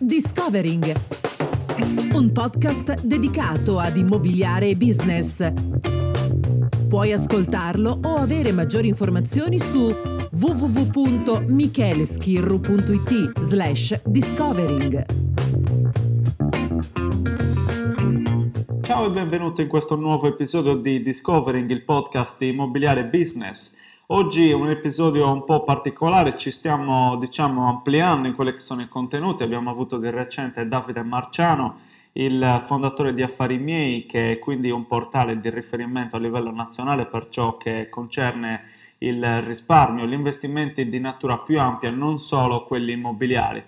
Discovering, un podcast dedicato ad immobiliare e business. Puoi ascoltarlo o avere maggiori informazioni su www.micheleschirru.it slash discovering. Ciao e benvenuto in questo nuovo episodio di Discovering, il podcast di immobiliare business. Oggi è un episodio un po' particolare, ci stiamo diciamo ampliando in quelli che sono i contenuti, abbiamo avuto di recente Davide Marciano, il fondatore di Affari Miei, che è quindi un portale di riferimento a livello nazionale per ciò che concerne il risparmio, gli investimenti di natura più ampia, non solo quelli immobiliari.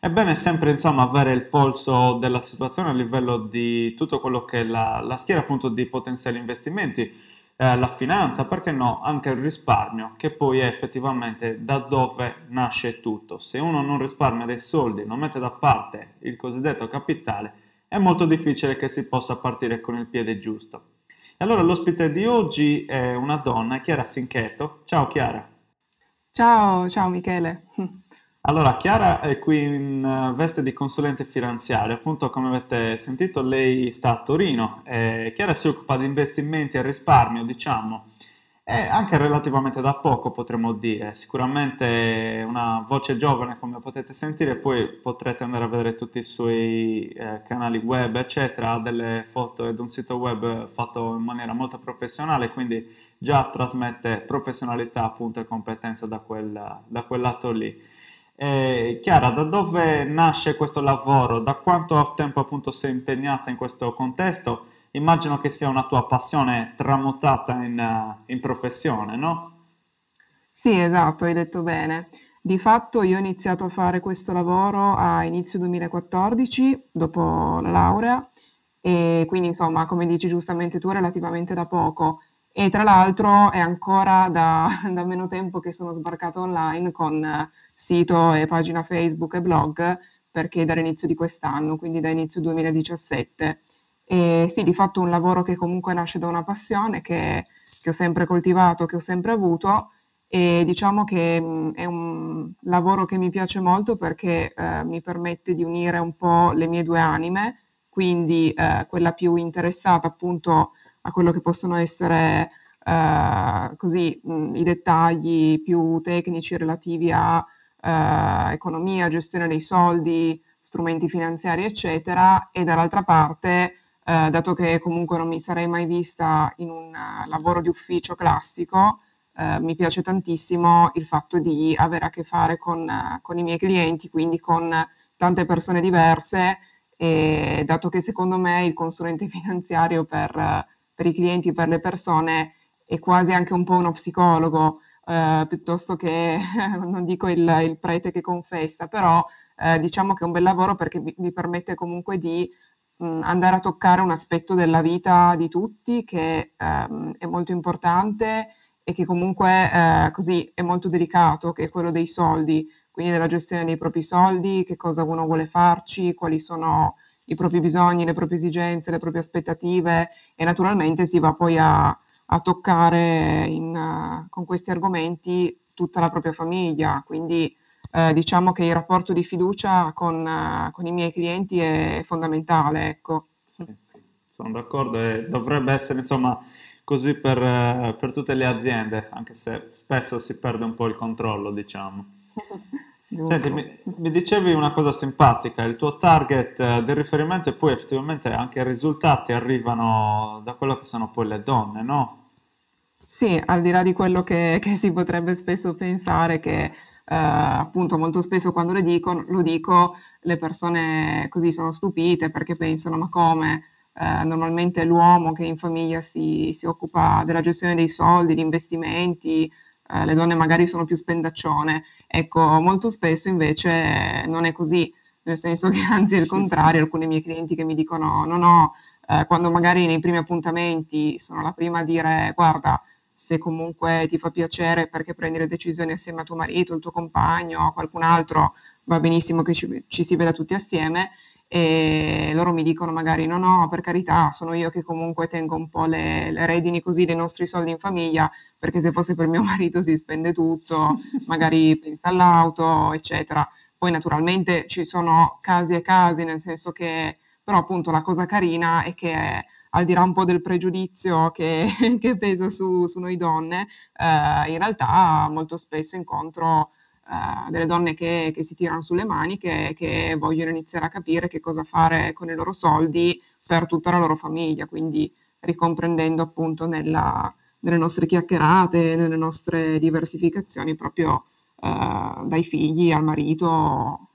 Ebbene, sempre insomma avere il polso della situazione a livello di tutto quello che è la, la schiera appunto di potenziali investimenti, eh, la finanza, perché no, anche il risparmio, che poi è effettivamente da dove nasce tutto. Se uno non risparmia dei soldi, non mette da parte il cosiddetto capitale, è molto difficile che si possa partire con il piede giusto. E allora l'ospite di oggi è una donna, Chiara Sincheto. Ciao Chiara. Ciao, ciao Michele. Allora, Chiara è qui in eh, veste di consulente finanziario, appunto come avete sentito lei sta a Torino, e Chiara si occupa di investimenti e risparmio, diciamo, e anche relativamente da poco potremmo dire, sicuramente una voce giovane come potete sentire, poi potrete andare a vedere tutti i suoi eh, canali web eccetera, ha delle foto ed un sito web fatto in maniera molto professionale, quindi già trasmette professionalità appunto e competenza da quel, da quel lato lì. Eh, Chiara, da dove nasce questo lavoro? Da quanto tempo appunto sei impegnata in questo contesto? Immagino che sia una tua passione tramutata in, in professione, no? Sì, esatto, hai detto bene. Di fatto io ho iniziato a fare questo lavoro a inizio 2014, dopo la laurea, e quindi insomma, come dici giustamente tu, relativamente da poco. E tra l'altro è ancora da, da meno tempo che sono sbarcata online con sito e pagina Facebook e blog perché dall'inizio di quest'anno, quindi da inizio 2017. E sì, di fatto un lavoro che comunque nasce da una passione che, che ho sempre coltivato, che ho sempre avuto e diciamo che mh, è un lavoro che mi piace molto perché eh, mi permette di unire un po' le mie due anime, quindi eh, quella più interessata appunto a quello che possono essere eh, così mh, i dettagli più tecnici relativi a eh, economia, gestione dei soldi, strumenti finanziari, eccetera, e dall'altra parte, eh, dato che comunque non mi sarei mai vista in un uh, lavoro di ufficio classico, eh, mi piace tantissimo il fatto di avere a che fare con, uh, con i miei clienti, quindi con tante persone diverse, e dato che secondo me il consulente finanziario per, per i clienti, per le persone, è quasi anche un po' uno psicologo, eh, piuttosto che, non dico il, il, prete che confessa, però eh, diciamo che è un bel lavoro perché mi, mi permette comunque di mh, andare a toccare un aspetto della vita di tutti che ehm, è molto importante e che comunque eh, così è molto delicato, che è quello dei soldi, quindi della gestione dei propri soldi, che cosa uno vuole farci, quali sono i propri bisogni, le proprie esigenze, le proprie aspettative. E naturalmente si va poi a, a toccare in, con questi argomenti tutta la propria famiglia, quindi eh, diciamo che il rapporto di fiducia con, uh, con, i miei clienti è fondamentale. Ecco. Sì, sono d'accordo e dovrebbe essere insomma così per, uh, per, tutte le aziende, anche se spesso si perde un po' il controllo, diciamo. Senti, mi, mi, dicevi una cosa simpatica, il tuo target eh, del riferimento e poi effettivamente anche i risultati arrivano da quello che sono poi le donne, no? Sì, al di là di quello che, che si potrebbe spesso pensare, che eh, appunto molto spesso quando le dico, lo dico, le persone così sono stupite perché pensano ma come? Eh, normalmente l'uomo che in famiglia si, si, occupa della gestione dei soldi, di investimenti, eh, le donne magari sono più spendaccione. Ecco, molto spesso invece non è così, nel senso che anzi è il contrario, alcuni miei clienti che mi dicono no, no, eh, quando magari nei primi appuntamenti sono la prima a dire guarda, se comunque ti fa piacere perché prendi le decisioni assieme a tuo marito, il tuo compagno, o qualcun altro, va benissimo che ci, ci si veda tutti assieme e loro mi dicono magari no no per carità sono io che comunque tengo un po' le, le, redini così dei nostri soldi in famiglia perché se fosse per mio marito si spende tutto magari pensa all'auto eccetera. Poi naturalmente ci sono casi e casi, nel senso che però appunto la cosa carina è che al di là un po' del pregiudizio che, che pesa su, su, noi donne, eh, in realtà molto spesso incontro eh, delle donne che, che, si tirano sulle mani, che, che, vogliono iniziare a capire che cosa fare con i loro soldi per tutta la loro famiglia, quindi ricomprendendo appunto nella, nelle nostre chiacchierate, nelle nostre diversificazioni proprio eh, dai figli al marito.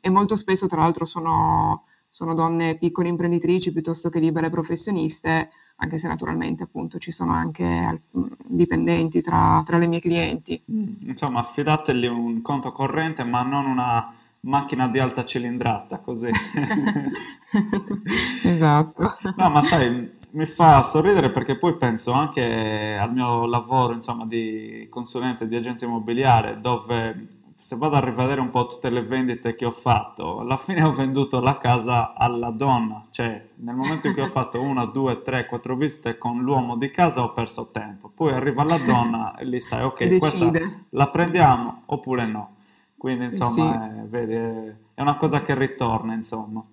E molto spesso tra l'altro sono, sono donne piccole imprenditrici piuttosto che libere professioniste, anche se naturalmente appunto ci sono anche dipendenti tra, tra le mie clienti. Mm, insomma, affidateli un conto corrente ma non una macchina di alta cilindrata, così. esatto. No, ma sai, mi fa sorridere perché poi penso anche al mio lavoro, insomma, di consulente, di agente immobiliare, dove se vado a rivedere un po' tutte le vendite che ho fatto, alla fine ho venduto la casa alla donna, cioè nel momento in cui ho fatto una, due, tre, quattro visite con l'uomo di casa ho perso tempo, poi arriva la donna e lì sai, ok, questa la prendiamo oppure no. Quindi insomma, sì. è, vedi, è una cosa che ritorna, insomma.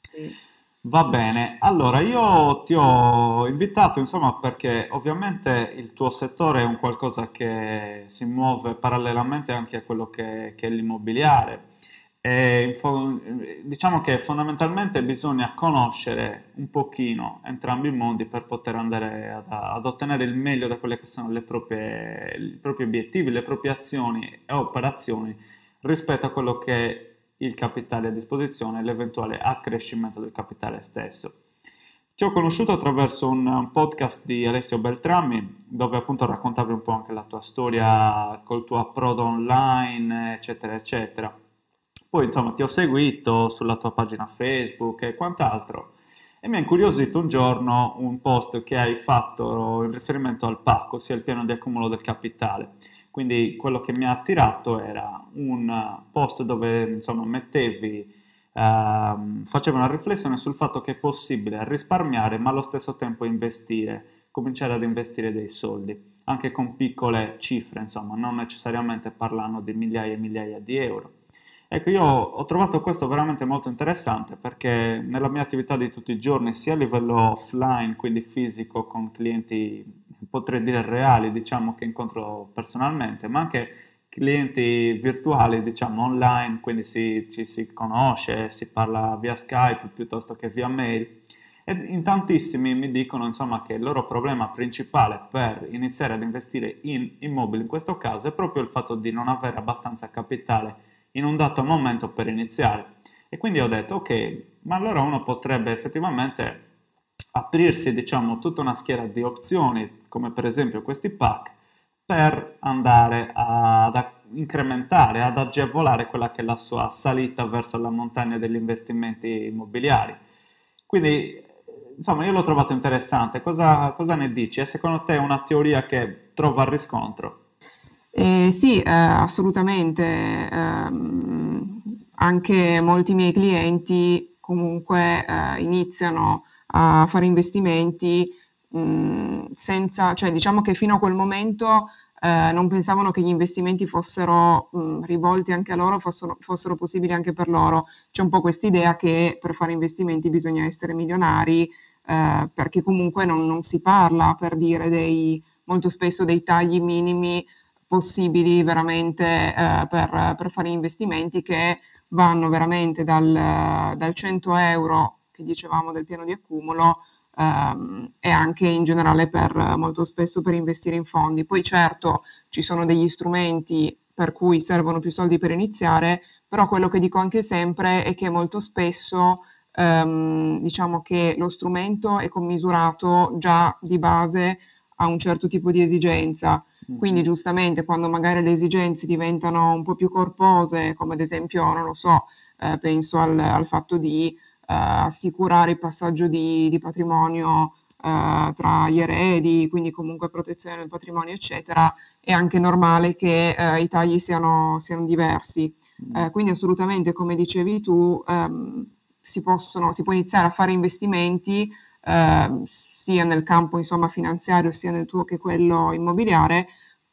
Sì. Va bene, allora io ti ho invitato insomma perché ovviamente il tuo settore è un qualcosa che si muove parallelamente anche a quello che, che è l'immobiliare. E diciamo che fondamentalmente bisogna conoscere un pochino entrambi i mondi per poter andare ad, ad ottenere il meglio da quelle che sono proprie, i propri obiettivi, le proprie azioni e operazioni rispetto a quello che il capitale a disposizione e l'eventuale accrescimento del capitale stesso. Ti ho conosciuto attraverso un podcast di Alessio Beltrami, dove appunto raccontavi un po' anche la tua storia col tuo approdo online, eccetera, eccetera. Poi insomma ti ho seguito sulla tua pagina Facebook e quant'altro e mi ha incuriosito un giorno un post che hai fatto in riferimento al PAC, ossia il piano di accumulo del capitale. Quindi quello che mi ha attirato era un post dove insomma mettevi, uh, facevi una riflessione sul fatto che è possibile risparmiare ma allo stesso tempo investire, cominciare ad investire dei soldi, anche con piccole cifre, insomma, non necessariamente parlando di migliaia e migliaia di euro. Ecco, io ho trovato questo veramente molto interessante perché nella mia attività di tutti i giorni, sia a livello offline, quindi fisico, con clienti, potrei dire reali, diciamo, che incontro personalmente, ma anche clienti virtuali, diciamo, online, quindi si, ci si conosce, si parla via Skype piuttosto che via mail. E in tantissimi mi dicono, insomma, che il loro problema principale per iniziare ad investire in immobili, in questo caso, è proprio il fatto di non avere abbastanza capitale in un dato momento per iniziare. E quindi ho detto, ok, ma allora uno potrebbe effettivamente aprirsi, diciamo, tutta una schiera di opzioni, come per esempio questi pack, per andare ad incrementare, ad agevolare quella che è la sua salita verso la montagna degli investimenti immobiliari. Quindi, insomma, io l'ho trovato interessante. Cosa, cosa ne dici? È secondo te una teoria che trova riscontro? Eh, sì, eh, assolutamente. Eh, anche molti miei clienti comunque eh, iniziano a fare investimenti mh, senza, cioè diciamo che fino a quel momento eh, non pensavano che gli investimenti fossero mh, rivolti anche a loro, fossero, fossero possibili anche per loro. C'è un po' questa idea che per fare investimenti bisogna essere milionari, eh, perché comunque non, non si parla per dire dei, molto spesso dei tagli minimi possibili veramente eh, per, per, fare investimenti che vanno veramente dal, dal 100 euro che dicevamo del piano di accumulo ehm, e anche in generale per molto spesso per investire in fondi. Poi certo ci sono degli strumenti per cui servono più soldi per iniziare, però quello che dico anche sempre è che molto spesso ehm, diciamo che lo strumento è commisurato già di base a un certo tipo di esigenza. Quindi giustamente quando magari le esigenze diventano un po' più corpose, come ad esempio, non lo so, eh, penso al, al, fatto di eh, assicurare il passaggio di, di patrimonio eh, tra gli eredi, quindi comunque protezione del patrimonio, eccetera, è anche normale che eh, i tagli siano, siano diversi. Eh, quindi assolutamente, come dicevi tu, ehm, si, possono, si può iniziare a fare investimenti eh, sia nel campo insomma, finanziario sia nel tuo che quello immobiliare,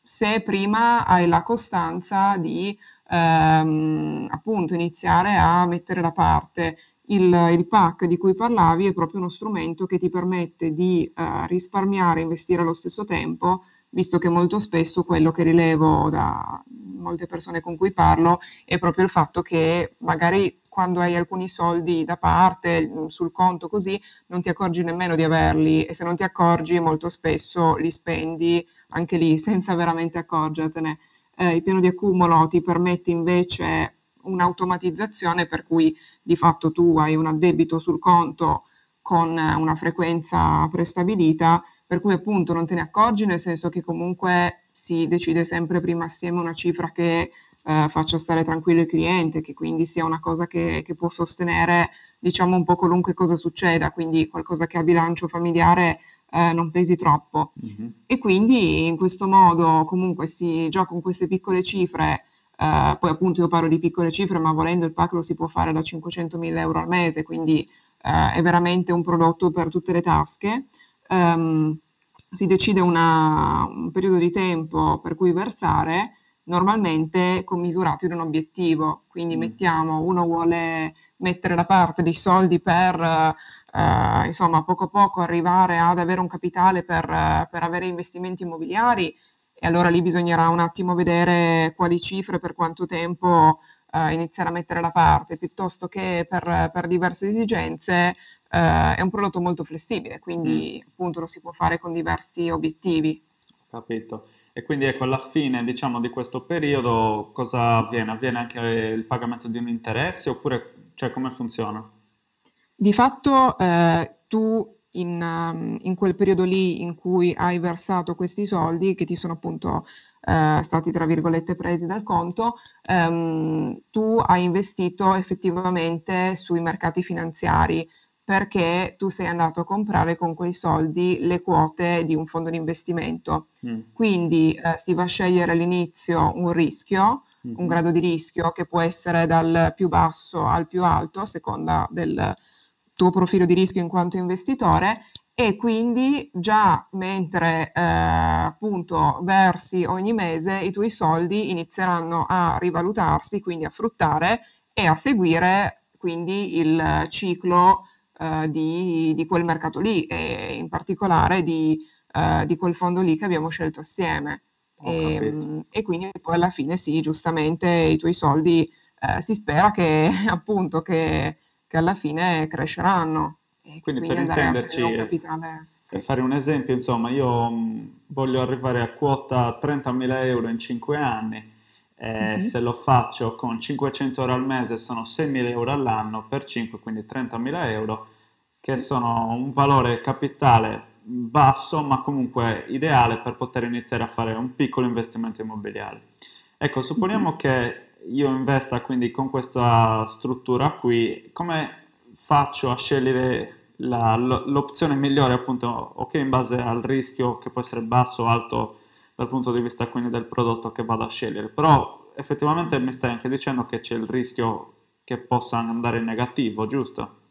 se prima hai la costanza di ehm, appunto iniziare a mettere da parte il, il, PAC di cui parlavi è proprio uno strumento che ti permette di uh, risparmiare e investire allo stesso tempo, visto che molto spesso quello che rilevo da molte persone con cui parlo è proprio il fatto che magari quando hai alcuni soldi da parte mm, sul conto così non ti accorgi nemmeno di averli e se non ti accorgi molto spesso li spendi anche lì senza veramente accorgertene. Eh, il piano di accumulo ti permette invece un'automatizzazione per cui di fatto tu hai un addebito sul conto con una frequenza prestabilita, per cui appunto non te ne accorgi, nel senso che comunque si decide sempre prima assieme una cifra che eh, faccia stare tranquillo il cliente, che quindi sia una cosa che, che, può sostenere diciamo un po' qualunque cosa succeda, quindi qualcosa che a bilancio familiare eh, non pesi troppo. Mm-hmm. E quindi in questo modo comunque si gioca con queste piccole cifre Uh, poi appunto io parlo di piccole cifre, ma volendo il pack lo si può fare da 500.000 euro al mese, quindi uh, è veramente un prodotto per tutte le tasche. Um, si decide una, un periodo di tempo per cui versare, normalmente commisurato in un obiettivo, quindi mm. mettiamo, uno vuole mettere da parte dei soldi per uh, insomma poco a poco arrivare ad avere un capitale per, per avere investimenti immobiliari, e allora lì bisognerà un attimo vedere quali cifre, per quanto tempo eh, iniziare a mettere da parte, piuttosto che per, per diverse esigenze eh, è un prodotto molto flessibile, quindi mm. appunto lo si può fare con diversi obiettivi. Capito. E quindi ecco, alla fine diciamo, di questo periodo cosa avviene? Avviene anche il pagamento di un interesse oppure cioè, come funziona? Di fatto eh, tu in, um, in, quel periodo lì in cui hai versato questi soldi che ti sono appunto uh, stati tra virgolette presi dal conto, um, tu hai investito effettivamente sui mercati finanziari perché tu sei andato a comprare con quei soldi le quote di un fondo di investimento. Mm. Quindi uh, si va a scegliere all'inizio un rischio, mm. un grado di rischio che può essere dal più basso al più alto a seconda del, tuo profilo di rischio in quanto investitore e quindi già mentre eh, appunto versi ogni mese i tuoi soldi inizieranno a rivalutarsi, quindi a fruttare e a seguire quindi il ciclo eh, di, di, quel mercato lì e in particolare di, eh, di quel fondo lì che abbiamo scelto assieme. E, ehm, e, quindi poi alla fine sì, giustamente i tuoi soldi eh, si spera che appunto che che alla fine cresceranno. Quindi, quindi, per intenderci, capitale, sì. per fare un esempio, insomma, io mh, voglio arrivare a quota 30.000 euro in 5 anni, eh, mm-hmm. se lo faccio con 500 euro al mese sono 6.000 euro all'anno per 5, quindi 30.000 euro, che sono un valore capitale basso, ma comunque ideale per poter iniziare a fare un piccolo investimento immobiliare. Ecco, supponiamo mm-hmm. che io investa quindi con questa struttura qui, come faccio a scegliere la, l'opzione migliore appunto, ok, in base al rischio che può essere basso o alto dal punto di vista quindi del prodotto che vado a scegliere, però effettivamente mi stai anche dicendo che c'è il rischio che possa andare in negativo, giusto?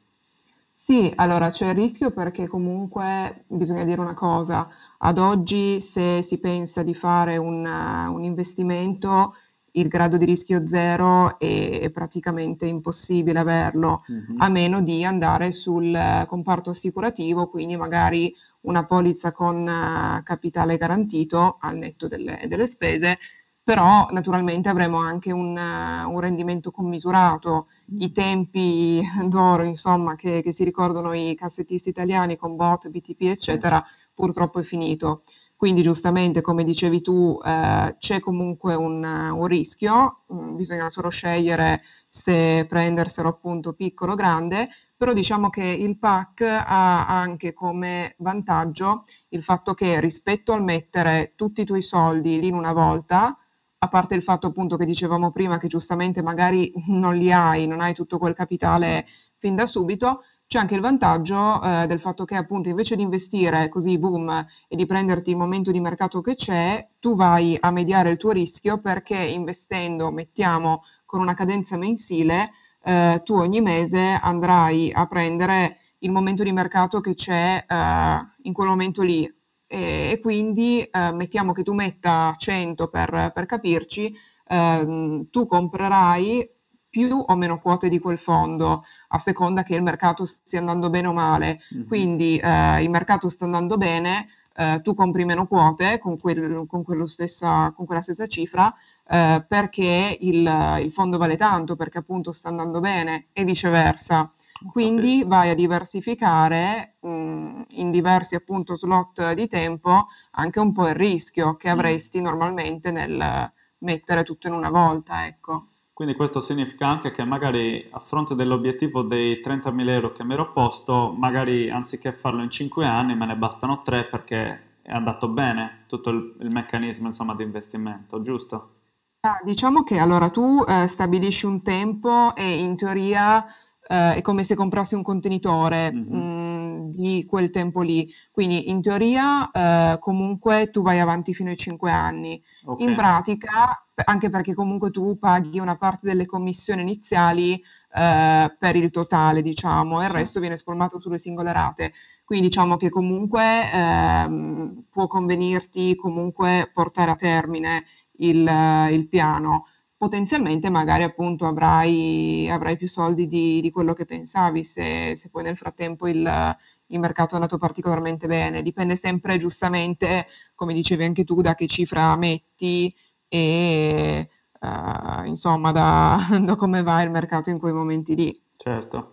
Sì, allora c'è il rischio perché comunque bisogna dire una cosa, ad oggi se si pensa di fare un, un investimento il grado di rischio zero è, praticamente impossibile averlo, mm-hmm. a meno di andare sul comparto assicurativo, quindi magari una polizza con uh, capitale garantito al netto delle, delle, spese, però naturalmente avremo anche un, uh, un rendimento commisurato. I tempi d'oro, insomma, che, che, si ricordano i cassettisti italiani con bot, BTP, eccetera, purtroppo è finito. Quindi giustamente, come dicevi tu, eh, c'è comunque un, un rischio, mm, bisogna solo scegliere se prenderselo appunto piccolo o grande, però diciamo che il PAC ha anche come vantaggio il fatto che rispetto al mettere tutti i tuoi soldi lì in una volta, a parte il fatto appunto che dicevamo prima che giustamente magari non li hai, non hai tutto quel capitale fin da subito, c'è anche il vantaggio eh, del fatto che appunto invece di investire così boom e di prenderti il momento di mercato che c'è, tu vai a mediare il tuo rischio perché investendo, mettiamo, con una cadenza mensile, eh, tu ogni mese andrai a prendere il momento di mercato che c'è eh, in quel momento lì. E, e quindi eh, mettiamo che tu metta 100 per, per capirci, ehm, tu comprerai più o meno quote di quel fondo a seconda che il mercato stia andando bene o male. Mm-hmm. Quindi eh, il mercato sta andando bene, eh, tu compri meno quote con, quel, con, stessa, con quella stessa cifra eh, perché il, il, fondo vale tanto, perché appunto sta andando bene e viceversa. Quindi vai a diversificare mh, mm, in diversi appunto slot di tempo anche un po' il rischio che mm. avresti normalmente nel mettere tutto in una volta, ecco. Quindi questo significa anche che magari a fronte dell'obiettivo dei 30.000 euro che mi ero posto, magari anziché farlo in 5 anni me ne bastano 3 perché è andato bene tutto il, il meccanismo insomma, di investimento, giusto? Ah, diciamo che allora tu eh, stabilisci un tempo e in teoria eh, è come se comprassi un contenitore mm-hmm. mh, di quel tempo lì. Quindi in teoria eh, comunque tu vai avanti fino ai 5 anni. Okay. In pratica, anche perché comunque tu paghi una parte delle commissioni iniziali eh, per il totale, diciamo, e il resto viene spalmato sulle singole rate. Quindi diciamo che comunque ehm, può convenirti comunque portare a termine il, il piano potenzialmente magari appunto avrai, avrai più soldi di, di, quello che pensavi se, se poi nel frattempo il, il, mercato è andato particolarmente bene. Dipende sempre giustamente, come dicevi anche tu, da che cifra metti e uh, insomma da, da, come va il mercato in quei momenti lì. Certo,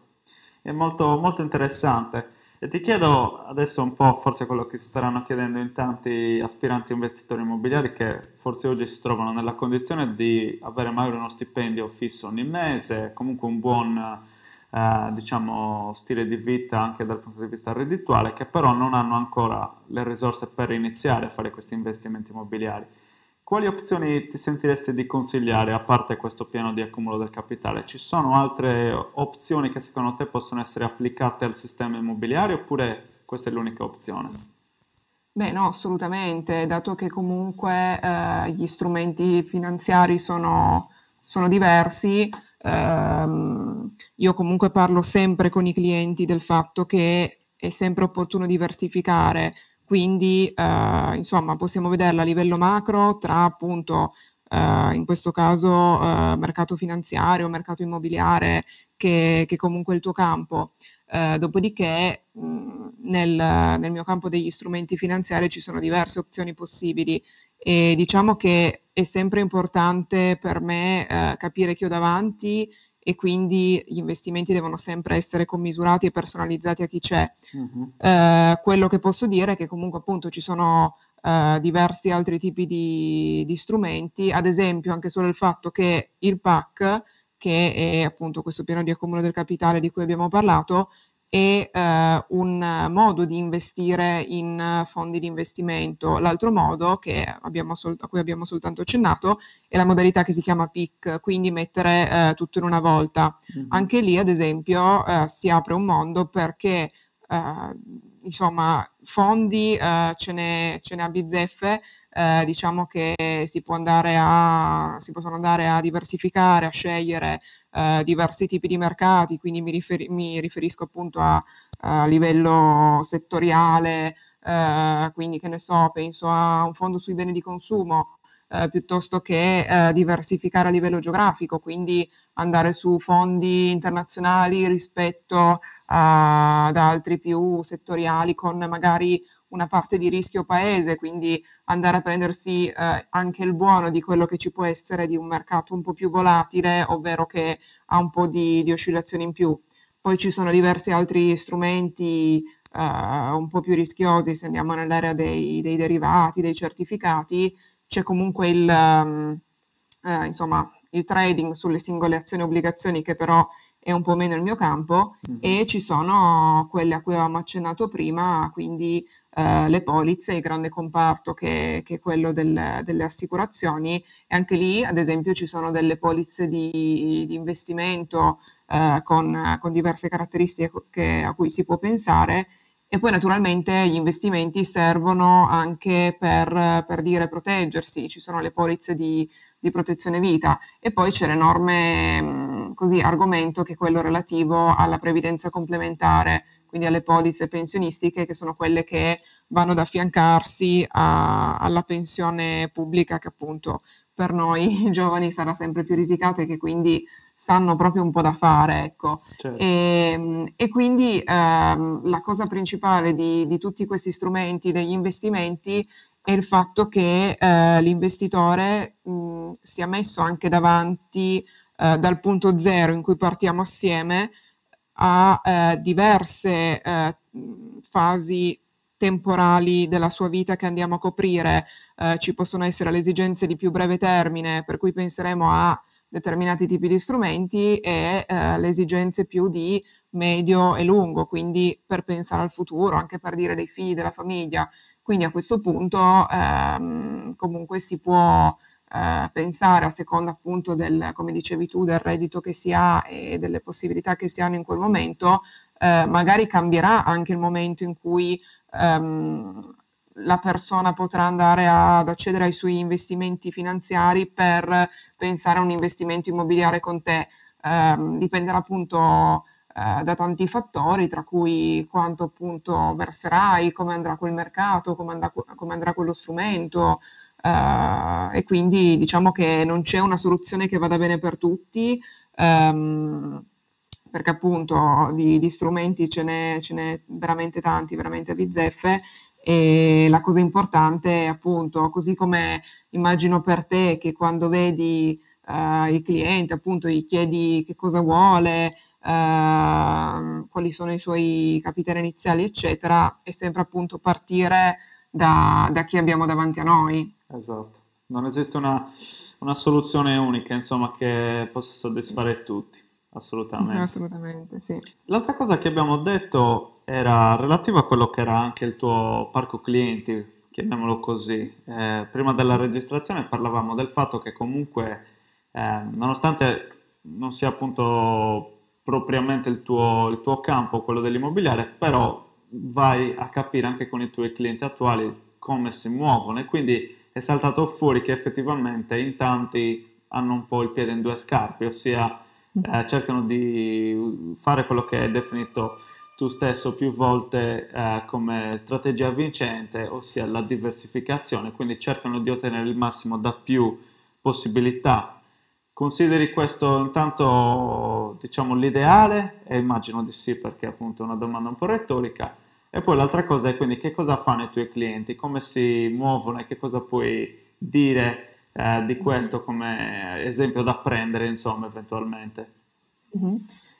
è molto, molto interessante. E ti chiedo adesso un po', forse quello che si staranno chiedendo in tanti aspiranti investitori immobiliari che forse oggi si trovano nella condizione di avere magari uno stipendio fisso ogni mese, comunque un buon eh, diciamo, stile di vita anche dal punto di vista reddituale, che però non hanno ancora le risorse per iniziare a fare questi investimenti immobiliari. Quali opzioni ti sentiresti di consigliare a parte questo piano di accumulo del capitale? Ci sono altre opzioni che secondo te possono essere applicate al sistema immobiliare oppure questa è l'unica opzione? Beh, no, assolutamente, dato che comunque eh, gli strumenti finanziari sono, sono diversi, ehm, io comunque parlo sempre con i clienti del fatto che è sempre opportuno diversificare quindi, eh, insomma, possiamo vederla a livello macro tra appunto, eh, in questo caso, eh, mercato finanziario, mercato immobiliare, che, che comunque è il tuo campo. Eh, dopodiché, mh, nel, nel mio campo degli strumenti finanziari ci sono diverse opzioni possibili e diciamo che è sempre importante per me eh, capire chi ho davanti e quindi gli investimenti devono sempre essere commisurati e personalizzati a chi c'è. Uh-huh. Eh, quello che posso dire è che comunque appunto ci sono eh, diversi altri tipi di, di, strumenti, ad esempio anche solo il fatto che il PAC, che è appunto questo piano di accumulo del capitale di cui abbiamo parlato, e eh, un modo di investire in fondi di investimento. L'altro modo, sol- a cui abbiamo soltanto accennato, è la modalità che si chiama PIC, quindi mettere eh, tutto in una volta. Mm-hmm. Anche lì, ad esempio, eh, si apre un mondo perché eh, insomma, fondi eh, ce n'è, ce n'è a bizzeffe, eh, diciamo che si, può andare a, si possono andare a diversificare, a scegliere eh, diversi tipi di mercati, quindi mi, riferi- mi riferisco appunto a, a livello settoriale, eh, quindi che ne so, penso a un fondo sui beni di consumo. Eh, piuttosto che eh, diversificare a livello geografico, quindi andare su fondi internazionali rispetto ad altri più settoriali con magari una parte di rischio paese, quindi andare a prendersi eh, anche il buono di quello che ci può essere di un mercato un po' più volatile, ovvero che ha un po' di, di oscillazioni in più. Poi ci sono diversi altri strumenti eh, un po' più rischiosi, se andiamo nell'area dei, dei derivati, dei certificati, c'è comunque il, um, eh, insomma, il trading sulle singole azioni e obbligazioni che però è un po' meno il mio campo mm-hmm. e ci sono quelle a cui avevamo accennato prima, quindi eh, le polizze, il grande comparto che, che è quello del, delle assicurazioni e anche lì ad esempio ci sono delle polizze di, di investimento eh, con, con, diverse caratteristiche che, a cui si può pensare e poi naturalmente gli investimenti servono anche per, per dire proteggersi, ci sono le polizze di, di protezione vita. E poi c'è l'enorme mh, così, argomento che è quello relativo alla previdenza complementare, quindi alle polizze pensionistiche che sono quelle che vanno ad affiancarsi a, alla pensione pubblica che appunto per noi giovani sarà sempre più risicata e che quindi sanno proprio un po' da fare, ecco. Certo. E, ehm, e, quindi ehm, la cosa principale di, di, tutti questi strumenti, degli investimenti, è il fatto che eh, l'investitore mh, sia messo anche davanti eh, dal punto zero in cui partiamo assieme a eh, diverse eh, fasi temporali della sua vita che andiamo a coprire. Eh, ci possono essere le esigenze di più breve termine, per cui penseremo a determinati tipi di strumenti e eh, le esigenze più di medio e lungo, quindi per pensare al futuro, anche per dire dei figli, della famiglia. Quindi a questo punto ehm, comunque si può eh, pensare a seconda appunto del, come dicevi tu, del reddito che si ha e delle possibilità che si hanno in quel momento, eh, magari cambierà anche il momento in cui ehm, la persona potrà andare ad accedere ai suoi investimenti finanziari per pensare a un investimento immobiliare con te. Eh, dipenderà appunto eh, da tanti fattori, tra cui quanto appunto verserai, come andrà quel mercato, come, andrà, come andrà quello strumento. Eh, e quindi diciamo che non c'è una soluzione che vada bene per tutti. Ehm, perché appunto di, di strumenti ce n'è, ce n'è, veramente tanti, veramente a bizzeffe, e la cosa importante è appunto, così come immagino per te che quando vedi uh, il cliente, appunto gli chiedi che cosa vuole, uh, quali sono i suoi capitali iniziali, eccetera, è sempre appunto partire da, da chi abbiamo davanti a noi. Esatto, non esiste una, una soluzione unica, insomma, che possa soddisfare tutti. Assolutamente. Assolutamente, sì. L'altra cosa che abbiamo detto era relativa a quello che era anche il tuo parco clienti, chiamiamolo così. Eh, prima della registrazione parlavamo del fatto che comunque, eh, nonostante non sia appunto propriamente il tuo, il tuo campo, quello dell'immobiliare, però vai a capire anche con i tuoi clienti attuali come si muovono e quindi è saltato fuori che effettivamente in tanti hanno un po' il piede in due scarpe, ossia eh, cercano di fare quello che hai definito tu stesso più volte eh, come strategia vincente, ossia la diversificazione, quindi cercano di ottenere il massimo da più possibilità. Consideri questo intanto diciamo l'ideale e immagino di sì perché appunto è una domanda un po' retorica e poi l'altra cosa è quindi che cosa fanno i tuoi clienti, come si muovono e che cosa puoi dire eh, di questo come esempio da prendere, insomma, eventualmente. Mm-hmm.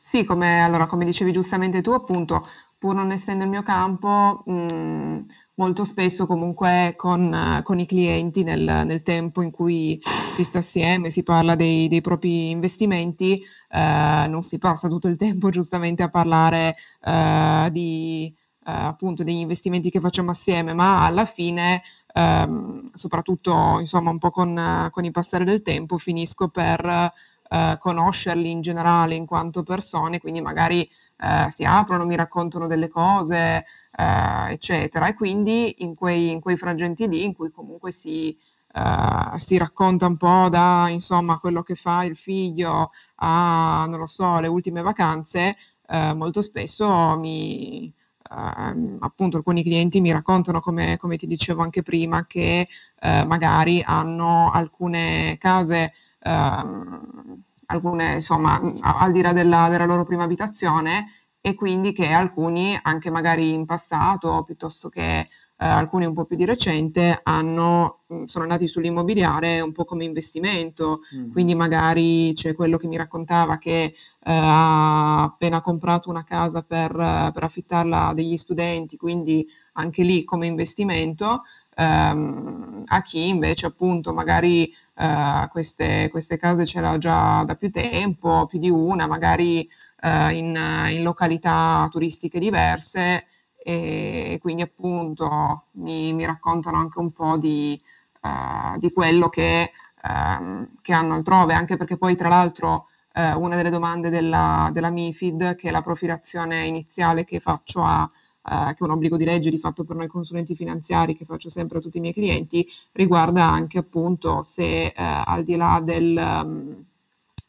Sì, come, allora, come dicevi giustamente tu, appunto, pur non essendo il mio campo, mh, molto spesso comunque con, con i clienti nel, nel, tempo in cui si sta assieme, si parla dei, dei propri investimenti, eh, non si passa tutto il tempo giustamente a parlare eh, di, eh, appunto degli investimenti che facciamo assieme, ma alla fine ehm, soprattutto insomma un po' con, con, il passare del tempo, finisco per eh, conoscerli in generale in quanto persone, quindi magari eh, si aprono, mi raccontano delle cose, eh, eccetera. E quindi in quei, in quei, frangenti lì in cui comunque si, Uh, si racconta un po' da insomma quello che fa il figlio a non lo so le ultime vacanze uh, molto spesso mi, Uh, appunto alcuni clienti mi raccontano, come, come, ti dicevo anche prima, che magari hanno alcune case, alcune, insomma, al di là della, della, loro prima abitazione e quindi che alcuni, anche magari in passato, piuttosto che eh, alcuni un po' più di recente, hanno, mm, sono andati sull'immobiliare un po' come investimento, mm. quindi magari c'è quello che mi raccontava che eh, ha appena comprato una casa per, per, affittarla a degli studenti, quindi anche lì come investimento, ehm, a chi invece appunto magari eh, queste, queste case c'era già da più tempo, più di una, magari eh, in, in località turistiche diverse. E quindi appunto mi, mi raccontano anche un po' di, uh, di quello che, um, che, hanno altrove, anche perché poi tra l'altro uh, una delle domande della, della, MIFID, che è la profilazione iniziale che faccio a, uh, che è un obbligo di legge di fatto per noi consulenti finanziari che faccio sempre a tutti i miei clienti, riguarda anche appunto se al di là del... Um,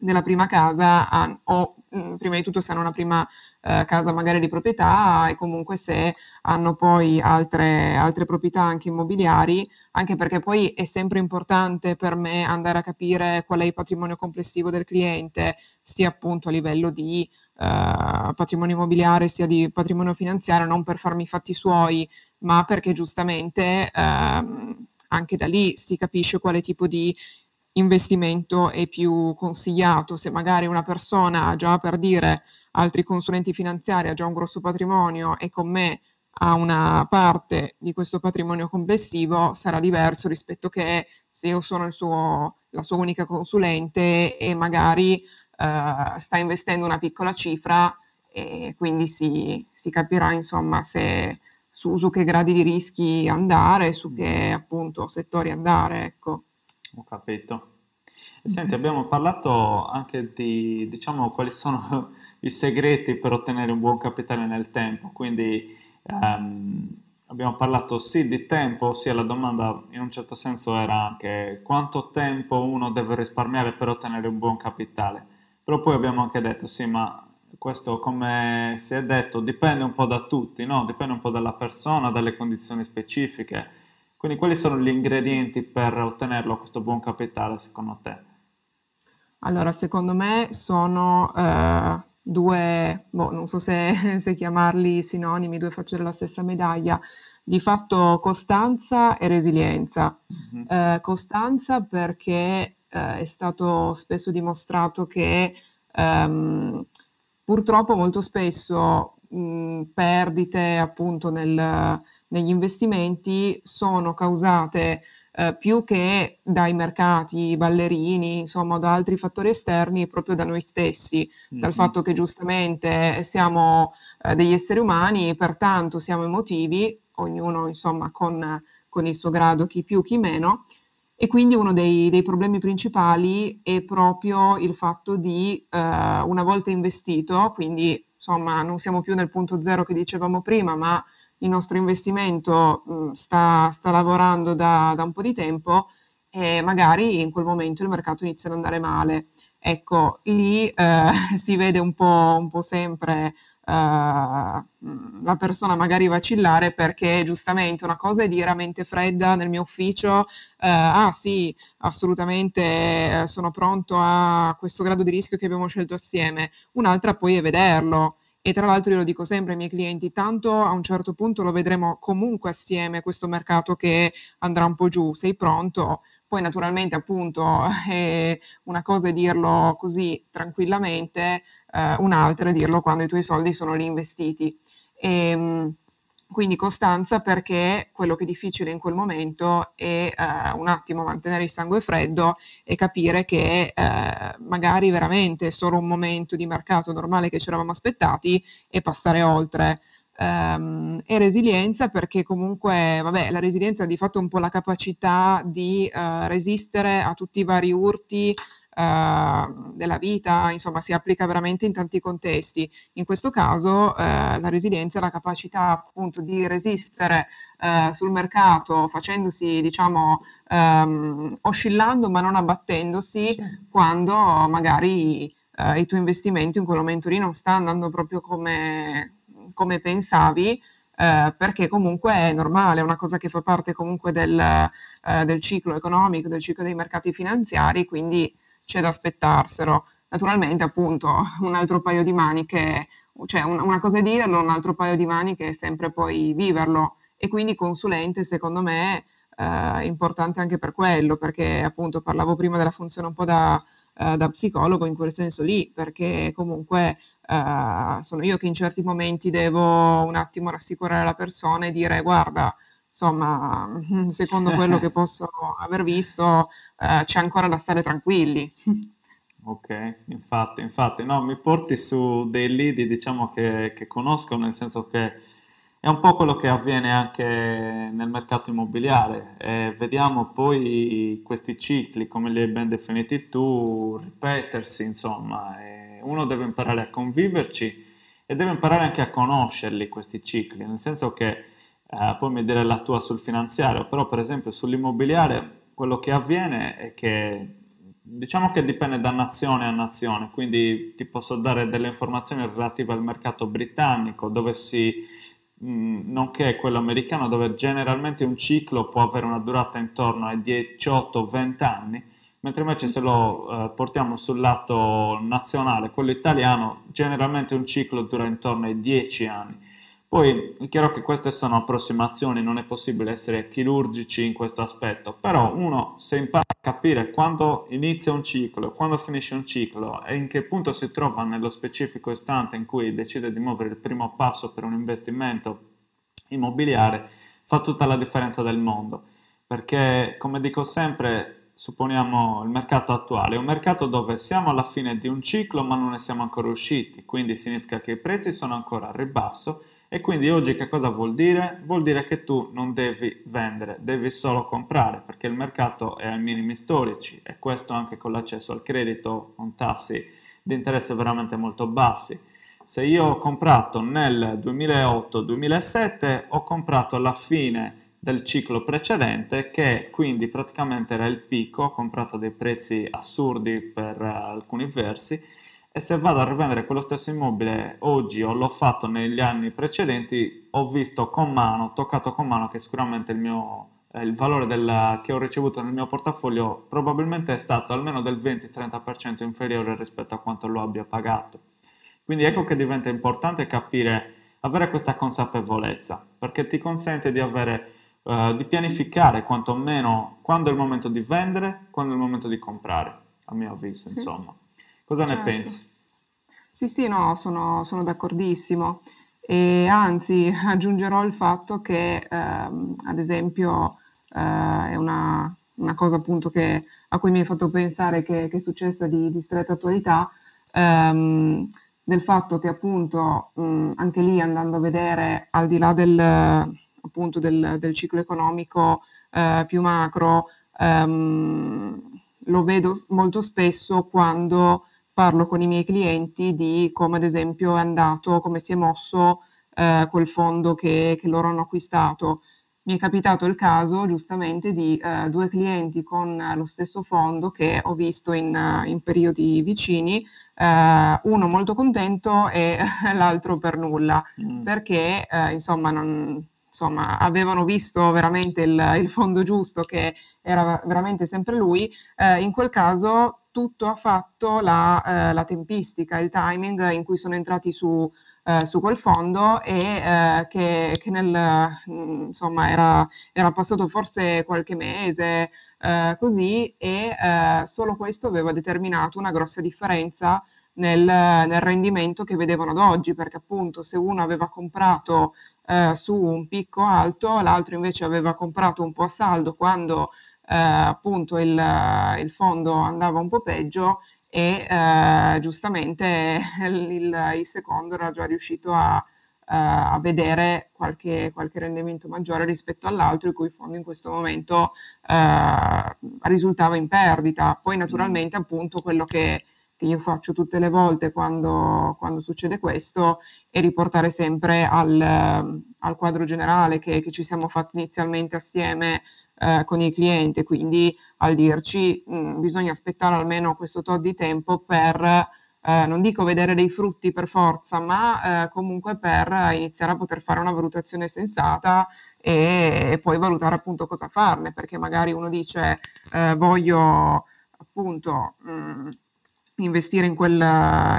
della prima casa o mh, prima di tutto se hanno una prima eh, casa magari di proprietà e comunque se hanno poi altre, altre proprietà anche immobiliari, anche perché poi è sempre importante per me andare a capire qual è il patrimonio complessivo del cliente, sia appunto a livello di eh, patrimonio immobiliare sia di patrimonio finanziario, non per farmi i fatti suoi, ma perché giustamente ehm, anche da lì si capisce quale tipo di investimento è più consigliato. Se magari una persona ha già per dire altri consulenti finanziari, ha già un grosso patrimonio e con me ha una parte di questo patrimonio complessivo, sarà diverso rispetto che se io sono suo, la sua unica consulente e magari eh, sta investendo una piccola cifra e quindi si, si capirà insomma se su, su, che gradi di rischi andare, su che appunto settori andare. Ecco. Ho capito. Senti, abbiamo parlato anche di, diciamo, quali sono i segreti per ottenere un buon capitale nel tempo, quindi um, abbiamo parlato sì di tempo, ossia la domanda in un certo senso era anche quanto tempo uno deve risparmiare per ottenere un buon capitale. Però poi abbiamo anche detto, sì, ma questo come si è detto dipende un po' da tutti, no? Dipende un po' dalla persona, dalle condizioni specifiche. Quindi quali sono gli ingredienti per ottenerlo questo buon capitale secondo te? Allora, secondo me sono eh, due, boh, non so se, se, chiamarli sinonimi, due facce della stessa medaglia, di fatto costanza e resilienza. Mm-hmm. Eh, costanza perché eh, è stato spesso dimostrato che ehm, purtroppo molto spesso mh, perdite appunto nel, negli investimenti sono causate eh, più che dai mercati, ballerini, insomma, da altri fattori esterni, proprio da noi stessi, mm-hmm. dal fatto che giustamente siamo eh, degli esseri umani, pertanto siamo emotivi, ognuno insomma con, con il suo grado, chi più, chi meno, e quindi uno dei, dei, problemi principali è proprio il fatto di, eh, una volta investito, quindi insomma non siamo più nel punto zero che dicevamo prima, ma il nostro investimento mh, mm, sta, sta, lavorando da, da, un po' di tempo e magari in quel momento il mercato inizia ad andare male. Ecco, lì eh, si vede un po', un po sempre la persona magari vacillare perché giustamente una cosa è dire a mente fredda nel mio ufficio, uh, ah sì, assolutamente uh, sono pronto a questo grado di rischio che abbiamo scelto assieme, un'altra poi è vederlo. E tra l'altro io lo dico sempre ai miei clienti, tanto a un certo punto lo vedremo comunque assieme questo mercato che andrà un po' giù, sei pronto? Poi naturalmente appunto è una cosa è dirlo così tranquillamente, eh, un'altra è dirlo quando i tuoi soldi sono lì investiti. E, ehm, quindi costanza perché quello che è difficile in quel momento è eh, un attimo mantenere il sangue freddo e capire che eh, magari veramente è solo un momento di mercato normale che ci eravamo aspettati e passare oltre. Um, e resilienza perché comunque vabbè, la resilienza è di fatto un po' la capacità di uh, resistere a tutti i vari urti uh, della vita, insomma si applica veramente in tanti contesti. In questo caso uh, la resilienza è la capacità appunto di resistere uh, sul mercato facendosi, diciamo, um, oscillando ma non abbattendosi quando magari i tuoi investimenti in quel momento lì non sta andando proprio come, come pensavi. Eh, perché comunque è normale, è una cosa che fa parte comunque del, eh, del, ciclo economico, del ciclo dei mercati finanziari, quindi c'è da aspettarselo. Naturalmente, appunto, un altro paio di maniche, cioè un, una cosa è dirlo, un altro paio di maniche è sempre poi viverlo. E quindi consulente, secondo me, eh, importante anche per quello, perché appunto parlavo prima della funzione un po' da, eh, da psicologo in quel senso lì, perché comunque eh, sono io che in certi momenti devo un attimo rassicurare la persona e dire guarda, insomma, secondo quello che posso aver visto, eh, c'è ancora da stare tranquilli. Ok, infatti, infatti, no, mi porti su dei lead, diciamo, che, che conosco, nel senso che è un po' quello che avviene anche nel mercato immobiliare. E vediamo poi questi cicli, come li hai ben definiti tu, ripetersi, insomma. E uno deve imparare a conviverci e deve imparare anche a conoscerli questi cicli, nel senso che eh, poi mi dire la tua sul finanziario, però per esempio sull'immobiliare quello che avviene è che diciamo che dipende da nazione a nazione, quindi ti posso dare delle informazioni relative al mercato britannico, dove si, nonché quello americano, dove generalmente un ciclo può avere una durata intorno ai 18-20 anni, mentre invece se lo eh, portiamo sul lato nazionale, quello italiano, generalmente un ciclo dura intorno ai 10 anni. Poi è chiaro che queste sono approssimazioni, non è possibile essere chirurgici in questo aspetto, però uno se impara a capire quando inizia un ciclo, quando finisce un ciclo e in che punto si trova nello specifico istante in cui decide di muovere il primo passo per un investimento immobiliare, fa tutta la differenza del mondo. Perché, come dico sempre, supponiamo il mercato attuale, è un mercato dove siamo alla fine di un ciclo ma non ne siamo ancora usciti, quindi significa che i prezzi sono ancora a ribasso e quindi oggi che cosa vuol dire? Vuol dire che tu non devi vendere, devi solo comprare perché il mercato è ai minimi storici e questo anche con l'accesso al credito con tassi di interesse veramente molto bassi. Se io ho comprato nel 2008-2007, ho comprato alla fine del ciclo precedente che quindi praticamente era il picco, ho comprato dei prezzi assurdi per uh, alcuni versi e se vado a rivendere quello stesso immobile oggi o l'ho fatto negli anni precedenti, ho visto con mano, toccato con mano che sicuramente il, mio, eh, il valore della, che ho ricevuto nel mio portafoglio probabilmente è stato almeno del 20-30% inferiore rispetto a quanto lo abbia pagato. Quindi ecco che diventa importante capire, avere questa consapevolezza, perché ti consente di avere Uh, di pianificare quantomeno quando è il momento di vendere, quando è il momento di comprare, a mio avviso, sì. insomma. Cosa certo. ne pensi? Sì, sì, no, sono, sono d'accordissimo. E anzi, aggiungerò il fatto che, ehm, ad esempio, eh, è una, una, cosa appunto che, a cui mi hai fatto pensare che, che è successa di, di stretta attualità, ehm, del fatto che appunto mh, anche lì andando a vedere al di là del, appunto del, del ciclo economico eh, più macro, ehm, lo vedo molto spesso quando parlo con i miei clienti di come ad esempio è andato, come si è mosso eh, quel fondo che, che, loro hanno acquistato. Mi è capitato il caso giustamente di eh, due clienti con lo stesso fondo che ho visto in, in periodi vicini, eh, uno molto contento e l'altro per nulla, mm. perché eh, insomma non, insomma, avevano visto veramente il, il, fondo giusto che era veramente sempre lui, eh, in quel caso tutto ha fatto la, eh, la, tempistica, il timing in cui sono entrati su, eh, su quel fondo e eh, che, che, nel, mm, insomma era, era, passato forse qualche mese eh, così e eh, solo questo aveva determinato una grossa differenza nel, nel, rendimento che vedevano ad oggi, perché appunto se uno aveva comprato eh, su un picco alto, l'altro invece aveva comprato un po' a saldo quando eh, appunto il, il, fondo andava un po' peggio e eh, giustamente il, il, secondo era già riuscito a, eh, a vedere qualche, qualche, rendimento maggiore rispetto all'altro, il cui fondo in questo momento eh, risultava in perdita. Poi naturalmente appunto quello che io faccio tutte le volte quando, quando succede questo è riportare sempre al, al quadro generale che, che, ci siamo fatti inizialmente assieme eh, con il cliente, quindi al dirci mh, mm, bisogna aspettare almeno questo tot di tempo per, eh, non dico vedere dei frutti per forza, ma eh, comunque per iniziare a poter fare una valutazione sensata e, e poi valutare appunto cosa farne, perché magari uno dice eh, voglio appunto... Mh, mm, investire in quel,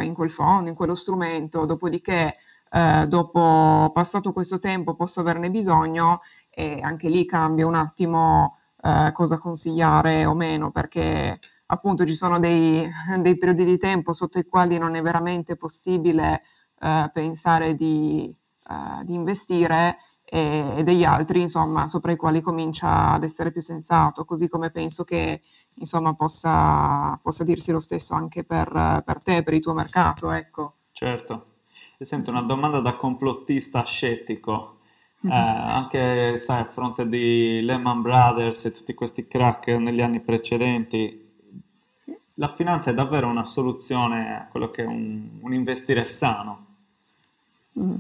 in quel fondo, in quello strumento, dopodiché eh, dopo passato questo tempo posso averne bisogno e anche lì cambia un attimo eh, cosa consigliare o meno perché appunto ci sono dei, dei, periodi di tempo sotto i quali non è veramente possibile eh, pensare di, eh, di investire e, degli altri, insomma, sopra i quali comincia ad essere più sensato, così come penso che, insomma, possa, possa dirsi lo stesso anche per, per, te, per il tuo mercato, ecco. Certo. E sento una domanda da complottista scettico. Eh, anche sai, a fronte di Lehman Brothers e tutti questi crack negli anni precedenti, la finanza è davvero una soluzione a quello che è un, un investire sano? Mm.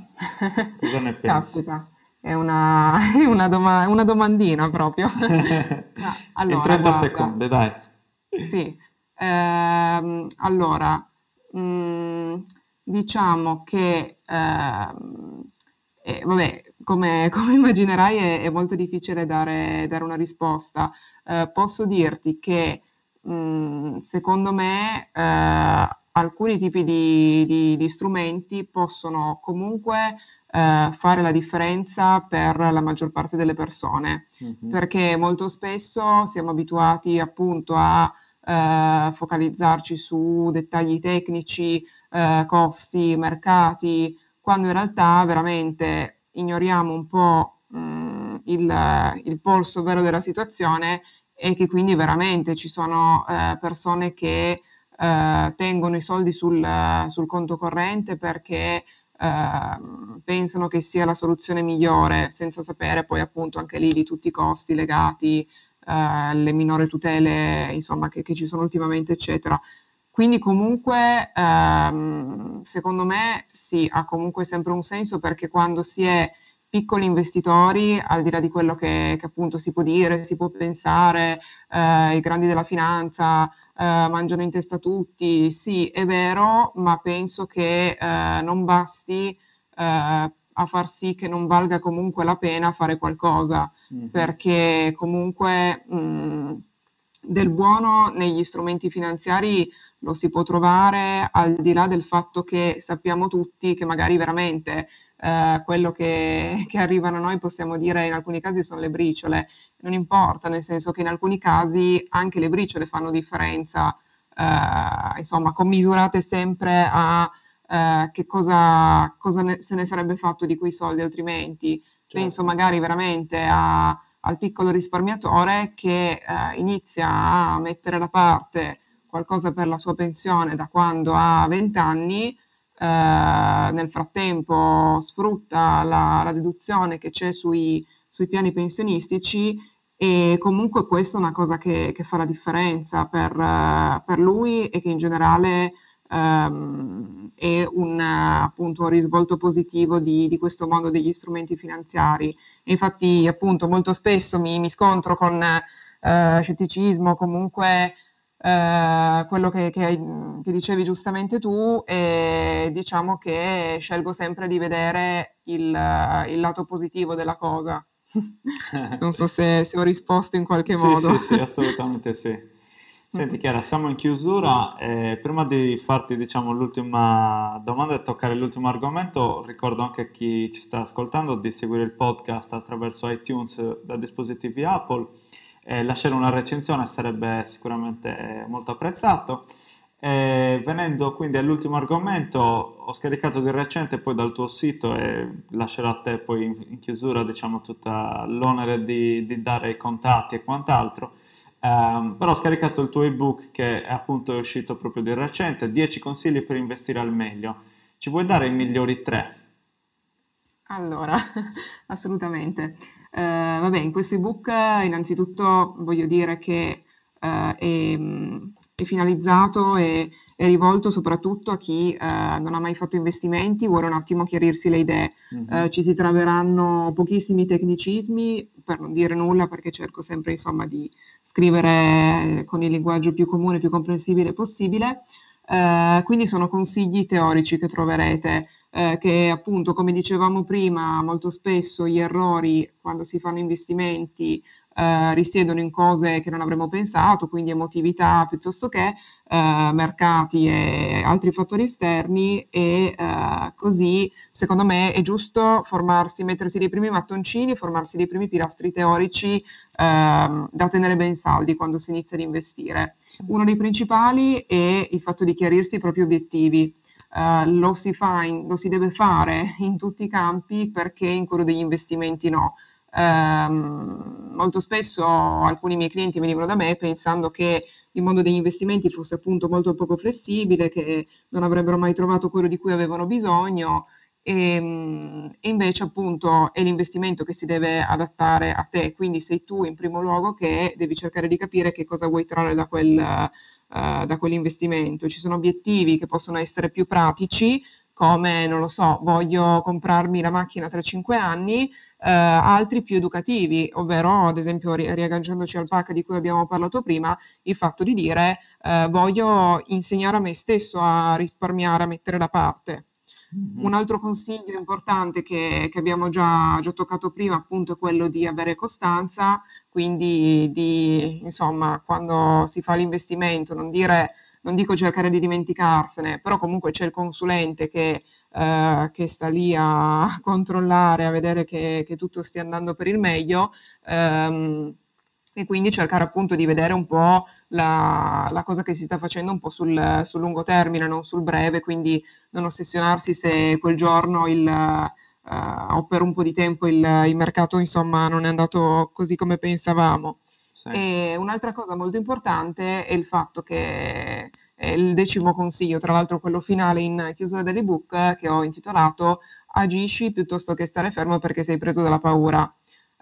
Cosa ne pensi? Caspita è una, una, doma- una domandina proprio. no, allora, In 30 guarda, secondi, dai. Sì, Ehm, allora, mh, mm, diciamo che, ehm, eh, vabbè, come, come immaginerai è, è, molto difficile dare, dare una risposta. Eh, posso dirti che mh, mm, secondo me eh, alcuni tipi di, di, di, strumenti possono comunque eh, fare la differenza per la maggior parte delle persone, mm-hmm. perché molto spesso siamo abituati appunto a eh, focalizzarci su dettagli tecnici, eh, costi, mercati, quando in realtà veramente ignoriamo un po' mh, il, il, polso vero della situazione e che quindi veramente ci sono eh, persone che eh, tengono i soldi sul, sul conto corrente perché eh, pensano che sia la soluzione migliore senza sapere poi appunto anche lì di tutti i costi legati eh, le minori tutele insomma, che, che, ci sono ultimamente, eccetera. Quindi comunque ehm, secondo me sì, ha comunque sempre un senso perché quando si è piccoli investitori, al di là di quello che, che appunto si può dire, si può pensare, eh, i grandi della finanza mangiano in testa tutti, sì è vero, ma penso che eh, non basti eh, a far sì che non valga comunque la pena fare qualcosa, mm-hmm. perché comunque mh, del buono negli strumenti finanziari lo si può trovare al di là del fatto che sappiamo tutti che magari veramente eh, quello che, che arrivano a noi possiamo dire in alcuni casi sono le briciole, non importa, nel senso che in alcuni casi anche le briciole fanno differenza, eh, insomma, commisurate sempre a eh, che cosa, cosa ne, se ne sarebbe fatto di quei soldi altrimenti. Certo. Penso magari veramente a, al piccolo risparmiatore che eh, inizia a mettere da parte qualcosa per la sua pensione da quando ha 20 anni, nel frattempo sfrutta la, la deduzione che c'è sui, sui, piani pensionistici e comunque questa è una cosa che, che fa la differenza per, per lui e che in generale ehm, e un, appunto, un risvolto positivo di, di, questo mondo degli strumenti finanziari. E infatti appunto molto spesso mi, mi scontro con eh, scetticismo, comunque eh, quello che, che, che, dicevi giustamente tu e diciamo che scelgo sempre di vedere il, il lato positivo della cosa. non so se, se, ho risposto in qualche sì, modo. Sì, sì, assolutamente sì. Senti Chiara, siamo in chiusura. Eh, prima di farti diciamo, l'ultima domanda e toccare l'ultimo argomento, ricordo anche a chi ci sta ascoltando di seguire il podcast attraverso iTunes da dispositivi Apple. Eh, lasciare una recensione sarebbe sicuramente molto apprezzato. Eh, venendo quindi all'ultimo argomento, ho scaricato di recente poi dal tuo sito e lascerò a te poi in, chiusura diciamo, tutta l'onere di, di dare i contatti e quant'altro Um, però ho scaricato il tuo ebook che è appunto uscito proprio di recente, 10 consigli per investire al meglio. Ci vuoi dare i migliori tre? Allora, assolutamente. Uh, vabbè, in questo ebook innanzitutto voglio dire che uh, è, è, finalizzato e è rivolto soprattutto a chi uh, non ha mai fatto investimenti, vuole un attimo chiarirsi le idee. Mm-hmm. ci si troveranno pochissimi tecnicismi, per non dire nulla, perché cerco sempre insomma di scrivere con il linguaggio più comune, più comprensibile possibile. Eh, quindi sono consigli teorici che troverete, eh, che appunto, come dicevamo prima, molto spesso gli errori quando si fanno investimenti eh, risiedono in cose che non avremmo pensato, quindi emotività piuttosto che eh, mercati e altri fattori esterni e eh, così secondo me è giusto formarsi, mettersi dei primi mattoncini, formarsi dei primi pilastri teorici ehm, da tenere ben saldi quando si inizia ad investire. Uno dei principali è il fatto di chiarirsi i propri obiettivi. Uh, lo, si fa in, lo si deve fare in tutti i campi perché in quello degli investimenti no. Um, molto spesso alcuni miei clienti venivano da me pensando che il mondo degli investimenti fosse appunto molto poco flessibile, che non avrebbero mai trovato quello di cui avevano bisogno e, ehm, e, invece appunto è l'investimento che si deve adattare a te, quindi sei tu in primo luogo che devi cercare di capire che cosa vuoi trarre da, quel, uh, da quell'investimento. Ci sono obiettivi che possono essere più pratici, come, non lo so, voglio comprarmi la macchina tra cinque anni, eh, altri più educativi, ovvero ad esempio ri- riagganciandoci al pack di cui abbiamo parlato prima, il fatto di dire eh, voglio insegnare a me stesso a risparmiare, a mettere da parte. Un altro consiglio importante che, che abbiamo già, già, toccato prima appunto è quello di avere costanza, quindi di, insomma, quando si fa l'investimento non dire, non dico cercare di dimenticarsene, però comunque c'è il consulente che, eh, che sta lì a controllare, a vedere che, che, tutto stia andando per il meglio. Ehm, e quindi cercare appunto di vedere un po' la, la cosa che si sta facendo un po' sul, sul, lungo termine, non sul breve, quindi non ossessionarsi se quel giorno il, uh, o per un po' di tempo il, il, mercato insomma non è andato così come pensavamo. Sì. E un'altra cosa molto importante è il fatto che è il decimo consiglio, tra l'altro quello finale in chiusura dell'ebook che ho intitolato Agisci piuttosto che stare fermo perché sei preso dalla paura.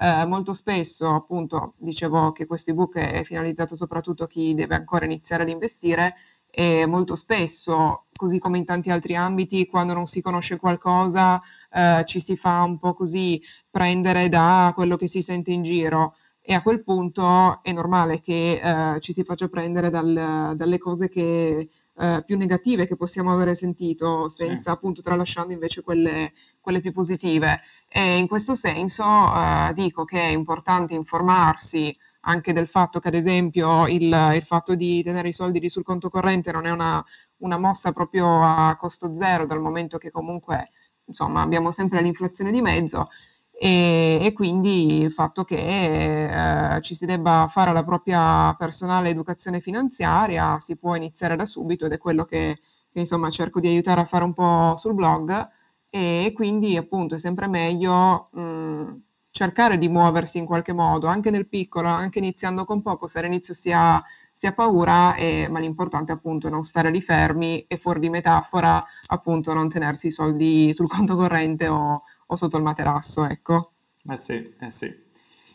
Eh, molto spesso, appunto, dicevo che questo ebook è finalizzato soprattutto a chi deve ancora iniziare ad investire e molto spesso, così come in tanti altri ambiti, quando non si conosce qualcosa, eh, ci si fa un po' così prendere da quello che si sente in giro e a quel punto è normale che eh, ci si faccia prendere dal, dalle cose che eh, più negative che possiamo avere sentito, senza sì. appunto tralasciando invece quelle, quelle, più positive. E in questo senso eh, dico che è importante informarsi anche del fatto che ad esempio il, il fatto di tenere i soldi lì sul conto corrente non è una, una mossa proprio a costo zero, dal momento che comunque insomma abbiamo sempre l'inflazione di mezzo e, e quindi il fatto che eh, ci si debba fare la propria personale educazione finanziaria si può iniziare da subito ed è quello che, che insomma cerco di aiutare a fare un po' sul blog. E quindi appunto è sempre meglio mh, cercare di muoversi in qualche modo, anche nel piccolo, anche iniziando con poco, se all'inizio si ha, si ha paura, e, ma l'importante appunto è non stare lì fermi e fuori di metafora appunto non tenersi i soldi sul conto corrente o, o sotto il materasso, ecco. Eh sì, eh sì.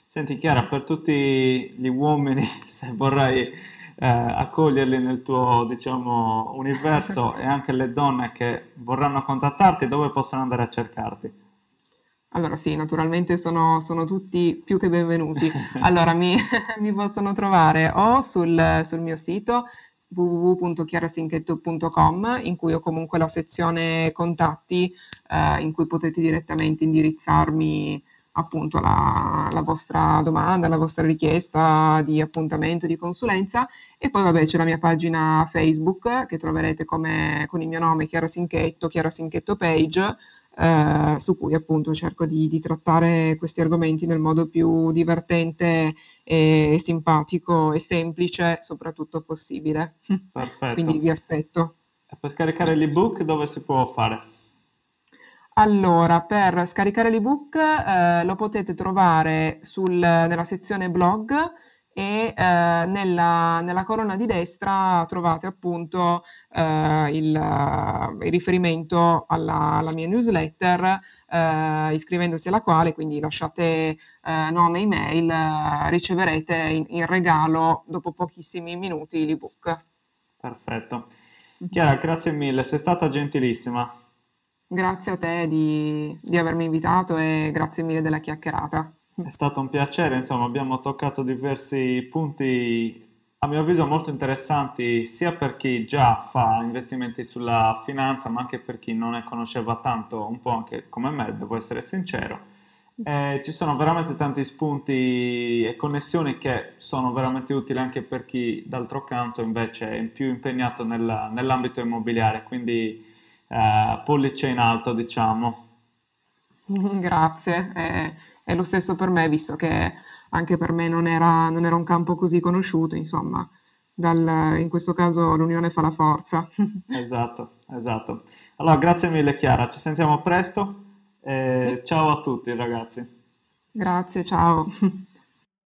Senti Chiara, per tutti gli uomini, se vorrai eh, accoglierli nel tuo, diciamo, universo e anche le donne che vorranno contattarti, dove possono andare a cercarti? Allora sì, naturalmente sono, sono tutti più che benvenuti. Allora mi, mi possono trovare o sul, sul mio sito www.chiarasinchetto.com in cui ho comunque la sezione contatti eh, in cui potete direttamente indirizzarmi appunto la, la, vostra domanda, la vostra richiesta di appuntamento, di consulenza. E poi vabbè c'è la mia pagina Facebook che troverete come, con il mio nome Chiara Sinchetto, Chiara Sinchetto Page eh, su cui appunto cerco di, di, trattare questi argomenti nel modo più divertente e simpatico e semplice soprattutto possibile. Perfetto. Quindi vi aspetto. E per scaricare l'ebook dove si può fare? Allora, per scaricare l'ebook eh, lo potete trovare sul, nella sezione blog e eh, nella, nella, colonna di destra trovate appunto eh, il, il, riferimento alla, alla mia newsletter eh, iscrivendosi alla quale quindi lasciate eh, nome e email riceverete in, in, regalo dopo pochissimi minuti l'ebook. Perfetto. Chiara, grazie mille, sei stata gentilissima. Grazie a te di, di avermi invitato e grazie mille della chiacchierata. È stato un piacere, insomma, abbiamo toccato diversi punti a mio avviso molto interessanti sia per chi già fa investimenti sulla finanza, ma anche per chi non ne conosceva tanto, un po' anche come me, devo essere sincero. Eh, ci sono veramente tanti spunti e connessioni che sono veramente utili anche per chi d'altro canto invece è più impegnato nella, nell'ambito immobiliare, quindi eh, pollice in alto, diciamo. Grazie. Eh è lo stesso per me, visto che anche per me non era, non era un campo così conosciuto, insomma, dal, in questo caso l'unione fa la forza. esatto, esatto. Allora, grazie mille Chiara, ci sentiamo presto e sì. ciao a tutti ragazzi. Grazie, ciao.